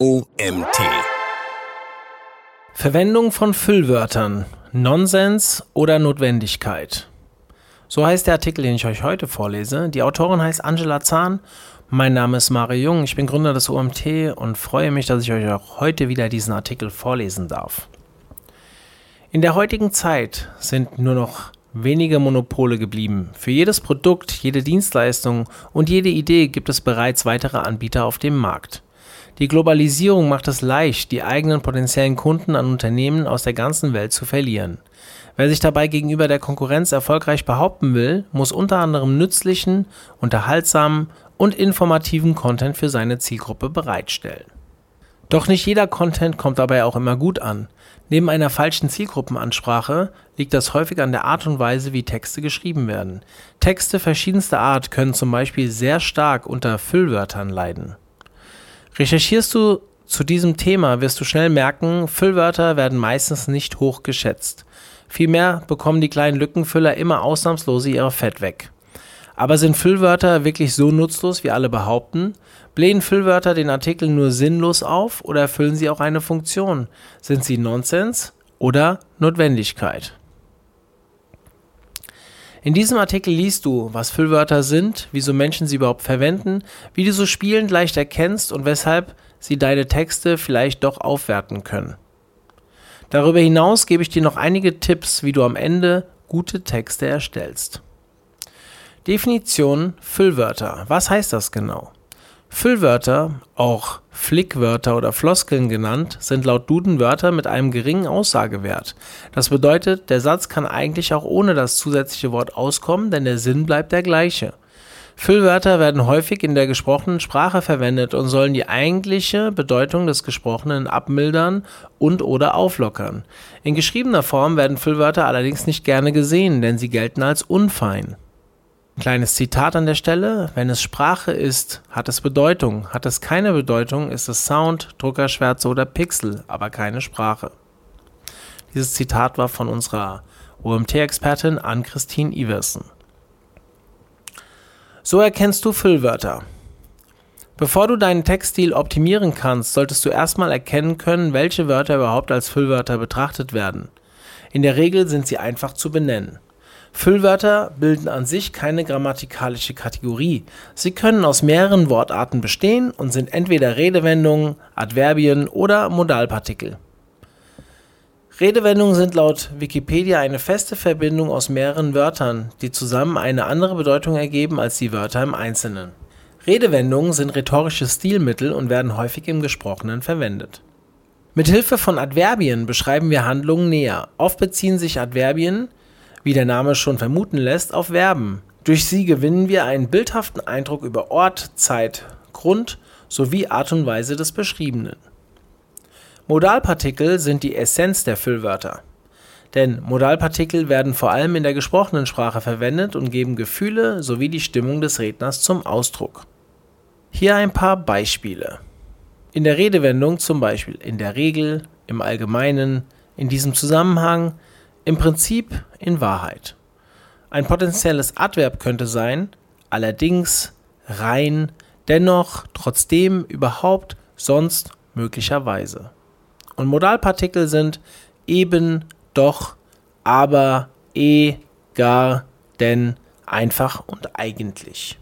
OMT. Verwendung von Füllwörtern. Nonsens oder Notwendigkeit. So heißt der Artikel, den ich euch heute vorlese. Die Autorin heißt Angela Zahn. Mein Name ist Mario Jung. Ich bin Gründer des OMT und freue mich, dass ich euch auch heute wieder diesen Artikel vorlesen darf. In der heutigen Zeit sind nur noch wenige Monopole geblieben. Für jedes Produkt, jede Dienstleistung und jede Idee gibt es bereits weitere Anbieter auf dem Markt. Die Globalisierung macht es leicht, die eigenen potenziellen Kunden an Unternehmen aus der ganzen Welt zu verlieren. Wer sich dabei gegenüber der Konkurrenz erfolgreich behaupten will, muss unter anderem nützlichen, unterhaltsamen und informativen Content für seine Zielgruppe bereitstellen. Doch nicht jeder Content kommt dabei auch immer gut an. Neben einer falschen Zielgruppenansprache liegt das häufig an der Art und Weise, wie Texte geschrieben werden. Texte verschiedenster Art können zum Beispiel sehr stark unter Füllwörtern leiden. Recherchierst du zu diesem Thema, wirst du schnell merken, Füllwörter werden meistens nicht hoch geschätzt. Vielmehr bekommen die kleinen Lückenfüller immer ausnahmslos ihr Fett weg. Aber sind Füllwörter wirklich so nutzlos, wie alle behaupten? Blähen Füllwörter den Artikel nur sinnlos auf oder erfüllen sie auch eine Funktion? Sind sie Nonsens oder Notwendigkeit? In diesem Artikel liest du, was Füllwörter sind, wieso Menschen sie überhaupt verwenden, wie du so spielend leicht erkennst und weshalb sie deine Texte vielleicht doch aufwerten können. Darüber hinaus gebe ich dir noch einige Tipps, wie du am Ende gute Texte erstellst. Definition Füllwörter. Was heißt das genau? Füllwörter, auch Flickwörter oder Floskeln genannt, sind laut Duden Wörter mit einem geringen Aussagewert. Das bedeutet, der Satz kann eigentlich auch ohne das zusätzliche Wort auskommen, denn der Sinn bleibt der gleiche. Füllwörter werden häufig in der gesprochenen Sprache verwendet und sollen die eigentliche Bedeutung des Gesprochenen abmildern und oder auflockern. In geschriebener Form werden Füllwörter allerdings nicht gerne gesehen, denn sie gelten als unfein. Kleines Zitat an der Stelle. Wenn es Sprache ist, hat es Bedeutung. Hat es keine Bedeutung, ist es Sound, Druckerschwärze oder Pixel, aber keine Sprache. Dieses Zitat war von unserer OMT-Expertin Ann-Christine Iversen. So erkennst du Füllwörter. Bevor du deinen Textstil optimieren kannst, solltest du erstmal erkennen können, welche Wörter überhaupt als Füllwörter betrachtet werden. In der Regel sind sie einfach zu benennen. Füllwörter bilden an sich keine grammatikalische Kategorie. Sie können aus mehreren Wortarten bestehen und sind entweder Redewendungen, Adverbien oder Modalpartikel. Redewendungen sind laut Wikipedia eine feste Verbindung aus mehreren Wörtern, die zusammen eine andere Bedeutung ergeben als die Wörter im Einzelnen. Redewendungen sind rhetorische Stilmittel und werden häufig im Gesprochenen verwendet. Mit Hilfe von Adverbien beschreiben wir Handlungen näher. Oft beziehen sich Adverbien wie der Name schon vermuten lässt, auf Verben. Durch sie gewinnen wir einen bildhaften Eindruck über Ort, Zeit, Grund sowie Art und Weise des Beschriebenen. Modalpartikel sind die Essenz der Füllwörter. Denn Modalpartikel werden vor allem in der gesprochenen Sprache verwendet und geben Gefühle sowie die Stimmung des Redners zum Ausdruck. Hier ein paar Beispiele. In der Redewendung zum Beispiel in der Regel, im Allgemeinen, in diesem Zusammenhang, im Prinzip in Wahrheit. Ein potenzielles Adverb könnte sein allerdings, rein, dennoch, trotzdem, überhaupt, sonst, möglicherweise. Und Modalpartikel sind eben, doch, aber, eh, gar, denn, einfach und eigentlich.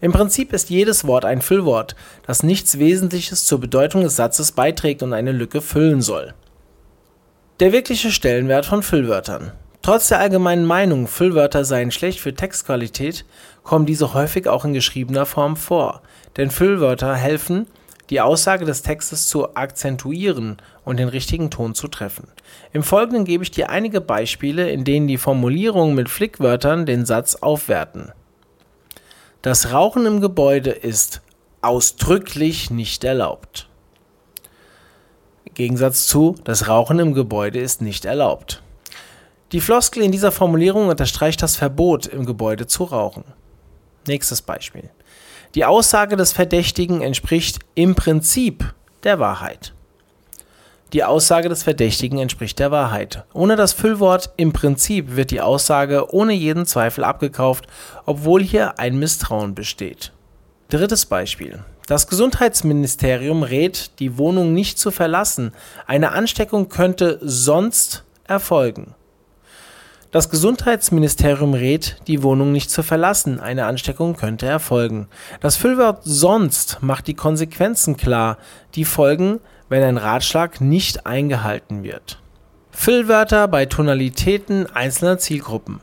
Im Prinzip ist jedes Wort ein Füllwort, das nichts Wesentliches zur Bedeutung des Satzes beiträgt und eine Lücke füllen soll. Der wirkliche Stellenwert von Füllwörtern. Trotz der allgemeinen Meinung, Füllwörter seien schlecht für Textqualität, kommen diese häufig auch in geschriebener Form vor. Denn Füllwörter helfen, die Aussage des Textes zu akzentuieren und den richtigen Ton zu treffen. Im Folgenden gebe ich dir einige Beispiele, in denen die Formulierungen mit Flickwörtern den Satz aufwerten. Das Rauchen im Gebäude ist ausdrücklich nicht erlaubt. Gegensatz zu, das Rauchen im Gebäude ist nicht erlaubt. Die Floskel in dieser Formulierung unterstreicht das Verbot, im Gebäude zu rauchen. Nächstes Beispiel. Die Aussage des Verdächtigen entspricht im Prinzip der Wahrheit. Die Aussage des Verdächtigen entspricht der Wahrheit. Ohne das Füllwort im Prinzip wird die Aussage ohne jeden Zweifel abgekauft, obwohl hier ein Misstrauen besteht. Drittes Beispiel. Das Gesundheitsministerium rät, die Wohnung nicht zu verlassen. Eine Ansteckung könnte sonst erfolgen. Das Gesundheitsministerium rät, die Wohnung nicht zu verlassen. Eine Ansteckung könnte erfolgen. Das Füllwort sonst macht die Konsequenzen klar, die folgen, wenn ein Ratschlag nicht eingehalten wird. Füllwörter bei Tonalitäten einzelner Zielgruppen.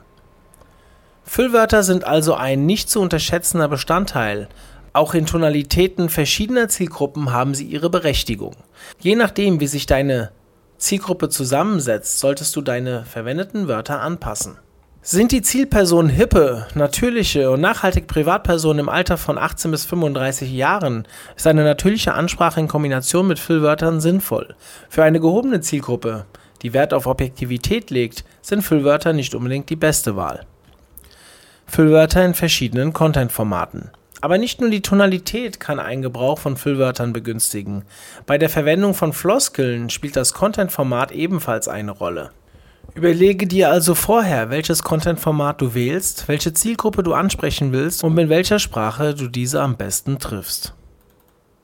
Füllwörter sind also ein nicht zu unterschätzender Bestandteil. Auch in Tonalitäten verschiedener Zielgruppen haben sie ihre Berechtigung. Je nachdem, wie sich deine Zielgruppe zusammensetzt, solltest du deine verwendeten Wörter anpassen. Sind die Zielpersonen hippe, natürliche und nachhaltige Privatpersonen im Alter von 18 bis 35 Jahren, ist eine natürliche Ansprache in Kombination mit Füllwörtern sinnvoll. Für eine gehobene Zielgruppe, die Wert auf Objektivität legt, sind Füllwörter nicht unbedingt die beste Wahl. Füllwörter in verschiedenen Content-Formaten. Aber nicht nur die Tonalität kann einen Gebrauch von Füllwörtern begünstigen. Bei der Verwendung von Floskeln spielt das Content-Format ebenfalls eine Rolle. Überlege dir also vorher, welches Content-Format du wählst, welche Zielgruppe du ansprechen willst und mit welcher Sprache du diese am besten triffst.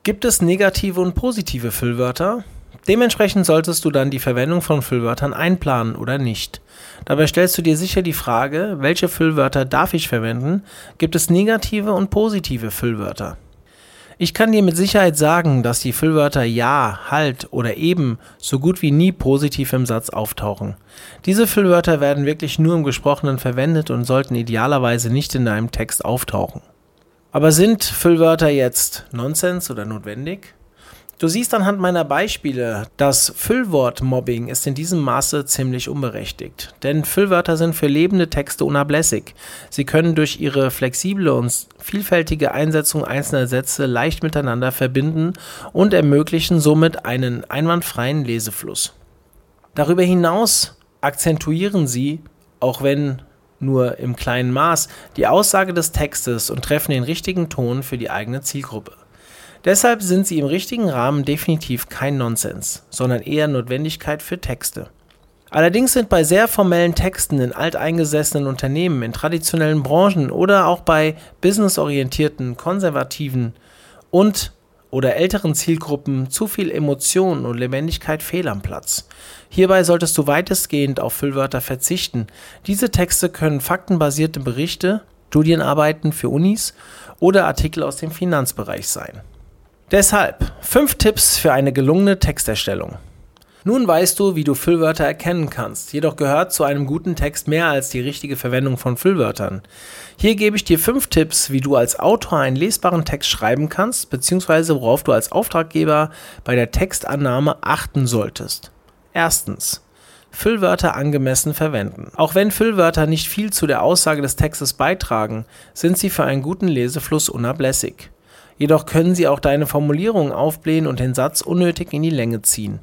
Gibt es negative und positive Füllwörter? Dementsprechend solltest du dann die Verwendung von Füllwörtern einplanen oder nicht. Dabei stellst du dir sicher die Frage, welche Füllwörter darf ich verwenden? Gibt es negative und positive Füllwörter? Ich kann dir mit Sicherheit sagen, dass die Füllwörter ja, halt oder eben so gut wie nie positiv im Satz auftauchen. Diese Füllwörter werden wirklich nur im Gesprochenen verwendet und sollten idealerweise nicht in deinem Text auftauchen. Aber sind Füllwörter jetzt Nonsens oder notwendig? Du siehst anhand meiner Beispiele, das Füllwort-Mobbing ist in diesem Maße ziemlich unberechtigt. Denn Füllwörter sind für lebende Texte unablässig. Sie können durch ihre flexible und vielfältige Einsetzung einzelner Sätze leicht miteinander verbinden und ermöglichen somit einen einwandfreien Lesefluss. Darüber hinaus akzentuieren sie, auch wenn nur im kleinen Maß, die Aussage des Textes und treffen den richtigen Ton für die eigene Zielgruppe. Deshalb sind sie im richtigen Rahmen definitiv kein Nonsens, sondern eher Notwendigkeit für Texte. Allerdings sind bei sehr formellen Texten in alteingesessenen Unternehmen, in traditionellen Branchen oder auch bei businessorientierten, konservativen und oder älteren Zielgruppen zu viel Emotion und Lebendigkeit fehl am Platz. Hierbei solltest du weitestgehend auf Füllwörter verzichten. Diese Texte können faktenbasierte Berichte, Studienarbeiten für Unis oder Artikel aus dem Finanzbereich sein. Deshalb fünf Tipps für eine gelungene Texterstellung. Nun weißt du, wie du Füllwörter erkennen kannst, jedoch gehört zu einem guten Text mehr als die richtige Verwendung von Füllwörtern. Hier gebe ich dir fünf Tipps, wie du als Autor einen lesbaren Text schreiben kannst, beziehungsweise worauf du als Auftraggeber bei der Textannahme achten solltest. Erstens. Füllwörter angemessen verwenden. Auch wenn Füllwörter nicht viel zu der Aussage des Textes beitragen, sind sie für einen guten Lesefluss unablässig. Jedoch können sie auch deine Formulierung aufblähen und den Satz unnötig in die Länge ziehen.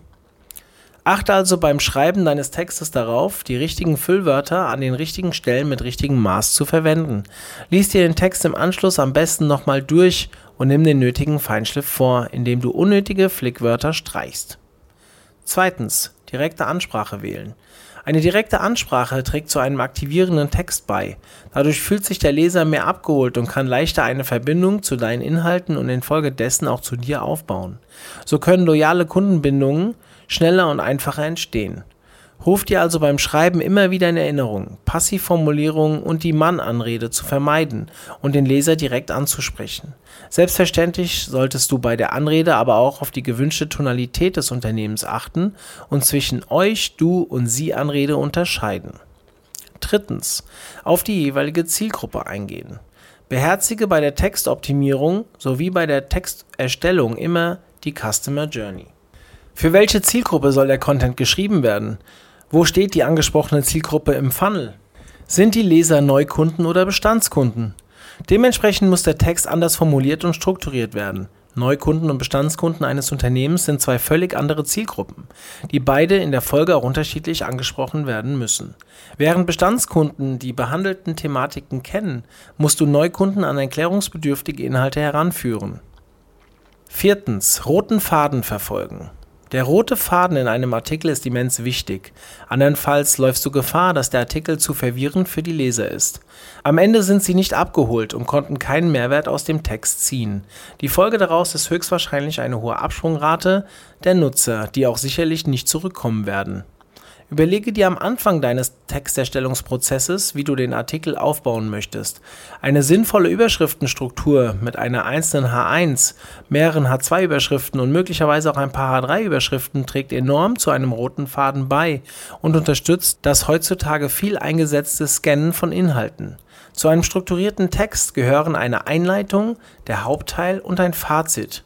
Achte also beim Schreiben deines Textes darauf, die richtigen Füllwörter an den richtigen Stellen mit richtigem Maß zu verwenden. Lies dir den Text im Anschluss am besten nochmal durch und nimm den nötigen Feinschliff vor, indem du unnötige Flickwörter streichst. Zweitens, direkte Ansprache wählen. Eine direkte Ansprache trägt zu einem aktivierenden Text bei. Dadurch fühlt sich der Leser mehr abgeholt und kann leichter eine Verbindung zu deinen Inhalten und infolgedessen auch zu dir aufbauen. So können loyale Kundenbindungen schneller und einfacher entstehen. Ruf dir also beim Schreiben immer wieder in Erinnerung, Passivformulierungen und die Mann-Anrede zu vermeiden und den Leser direkt anzusprechen. Selbstverständlich solltest du bei der Anrede aber auch auf die gewünschte Tonalität des Unternehmens achten und zwischen euch, du und sie Anrede unterscheiden. Drittens, auf die jeweilige Zielgruppe eingehen. Beherzige bei der Textoptimierung sowie bei der Texterstellung immer die Customer Journey. Für welche Zielgruppe soll der Content geschrieben werden? Wo steht die angesprochene Zielgruppe im Funnel? Sind die Leser Neukunden oder Bestandskunden? Dementsprechend muss der Text anders formuliert und strukturiert werden. Neukunden und Bestandskunden eines Unternehmens sind zwei völlig andere Zielgruppen, die beide in der Folge auch unterschiedlich angesprochen werden müssen. Während Bestandskunden die behandelten Thematiken kennen, musst du Neukunden an erklärungsbedürftige Inhalte heranführen. Viertens. Roten Faden verfolgen. Der rote Faden in einem Artikel ist immens wichtig. Andernfalls läufst du Gefahr, dass der Artikel zu verwirrend für die Leser ist. Am Ende sind sie nicht abgeholt und konnten keinen Mehrwert aus dem Text ziehen. Die Folge daraus ist höchstwahrscheinlich eine hohe Absprungrate der Nutzer, die auch sicherlich nicht zurückkommen werden. Überlege dir am Anfang deines Texterstellungsprozesses, wie du den Artikel aufbauen möchtest. Eine sinnvolle Überschriftenstruktur mit einer einzelnen H1, mehreren H2-Überschriften und möglicherweise auch ein paar H3-Überschriften trägt enorm zu einem roten Faden bei und unterstützt das heutzutage viel eingesetzte Scannen von Inhalten. Zu einem strukturierten Text gehören eine Einleitung, der Hauptteil und ein Fazit.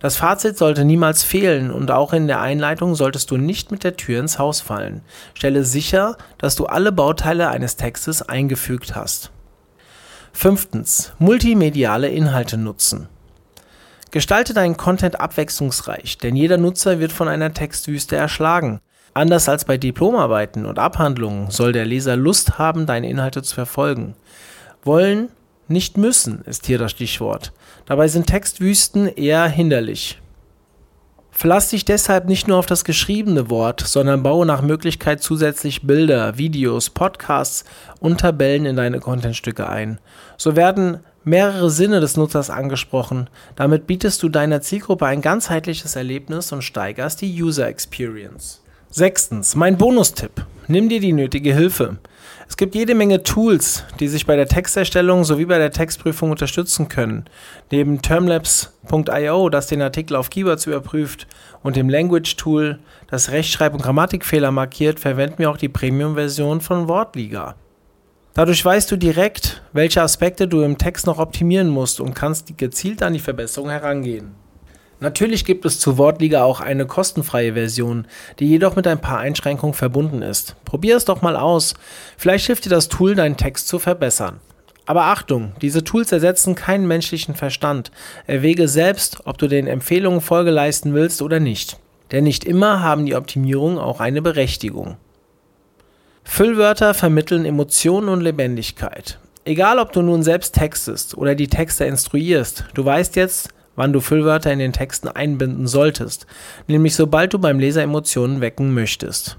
Das Fazit sollte niemals fehlen und auch in der Einleitung solltest du nicht mit der Tür ins Haus fallen. Stelle sicher, dass du alle Bauteile eines Textes eingefügt hast. Fünftens. Multimediale Inhalte nutzen. Gestalte deinen Content abwechslungsreich, denn jeder Nutzer wird von einer Textwüste erschlagen. Anders als bei Diplomarbeiten und Abhandlungen soll der Leser Lust haben, deine Inhalte zu verfolgen. Wollen nicht müssen ist hier das Stichwort. Dabei sind Textwüsten eher hinderlich. Verlass dich deshalb nicht nur auf das geschriebene Wort, sondern baue nach Möglichkeit zusätzlich Bilder, Videos, Podcasts und Tabellen in deine Contentstücke ein. So werden mehrere Sinne des Nutzers angesprochen. Damit bietest du deiner Zielgruppe ein ganzheitliches Erlebnis und steigerst die User Experience. Sechstens, mein Bonustipp. Nimm dir die nötige Hilfe. Es gibt jede Menge Tools, die sich bei der Texterstellung sowie bei der Textprüfung unterstützen können. Neben termlabs.io, das den Artikel auf Keywords überprüft, und dem Language Tool, das Rechtschreib- und Grammatikfehler markiert, verwenden wir auch die Premium-Version von Wortliga. Dadurch weißt du direkt, welche Aspekte du im Text noch optimieren musst und kannst gezielt an die Verbesserung herangehen. Natürlich gibt es zu Wortliga auch eine kostenfreie Version, die jedoch mit ein paar Einschränkungen verbunden ist. Probier es doch mal aus. Vielleicht hilft dir das Tool, deinen Text zu verbessern. Aber Achtung, diese Tools ersetzen keinen menschlichen Verstand. Erwäge selbst, ob du den Empfehlungen Folge leisten willst oder nicht. Denn nicht immer haben die Optimierungen auch eine Berechtigung. Füllwörter vermitteln Emotionen und Lebendigkeit. Egal, ob du nun selbst textest oder die Texte instruierst, du weißt jetzt, wann du Füllwörter in den Texten einbinden solltest, nämlich sobald du beim Leser Emotionen wecken möchtest.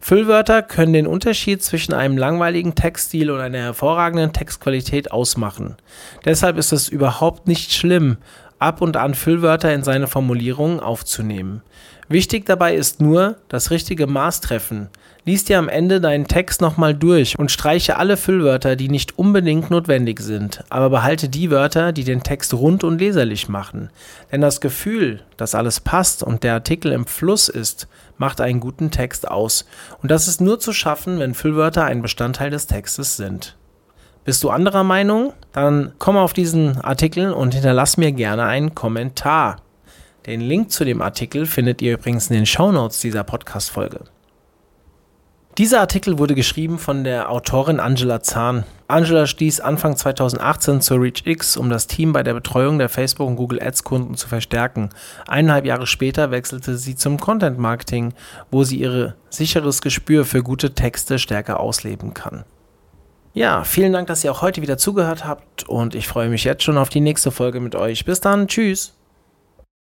Füllwörter können den Unterschied zwischen einem langweiligen Textstil und einer hervorragenden Textqualität ausmachen. Deshalb ist es überhaupt nicht schlimm, ab und an Füllwörter in seine Formulierungen aufzunehmen. Wichtig dabei ist nur das richtige Maß treffen. Lies dir am Ende deinen Text nochmal durch und streiche alle Füllwörter, die nicht unbedingt notwendig sind, aber behalte die Wörter, die den Text rund und leserlich machen. Denn das Gefühl, dass alles passt und der Artikel im Fluss ist, macht einen guten Text aus. Und das ist nur zu schaffen, wenn Füllwörter ein Bestandteil des Textes sind. Bist du anderer Meinung? Dann komm auf diesen Artikel und hinterlass mir gerne einen Kommentar. Den Link zu dem Artikel findet ihr übrigens in den Shownotes dieser Podcast-Folge. Dieser Artikel wurde geschrieben von der Autorin Angela Zahn. Angela stieß Anfang 2018 zur ReachX, um das Team bei der Betreuung der Facebook- und Google Ads-Kunden zu verstärken. Eineinhalb Jahre später wechselte sie zum Content Marketing, wo sie ihr sicheres Gespür für gute Texte stärker ausleben kann. Ja, vielen Dank, dass ihr auch heute wieder zugehört habt und ich freue mich jetzt schon auf die nächste Folge mit euch. Bis dann, tschüss.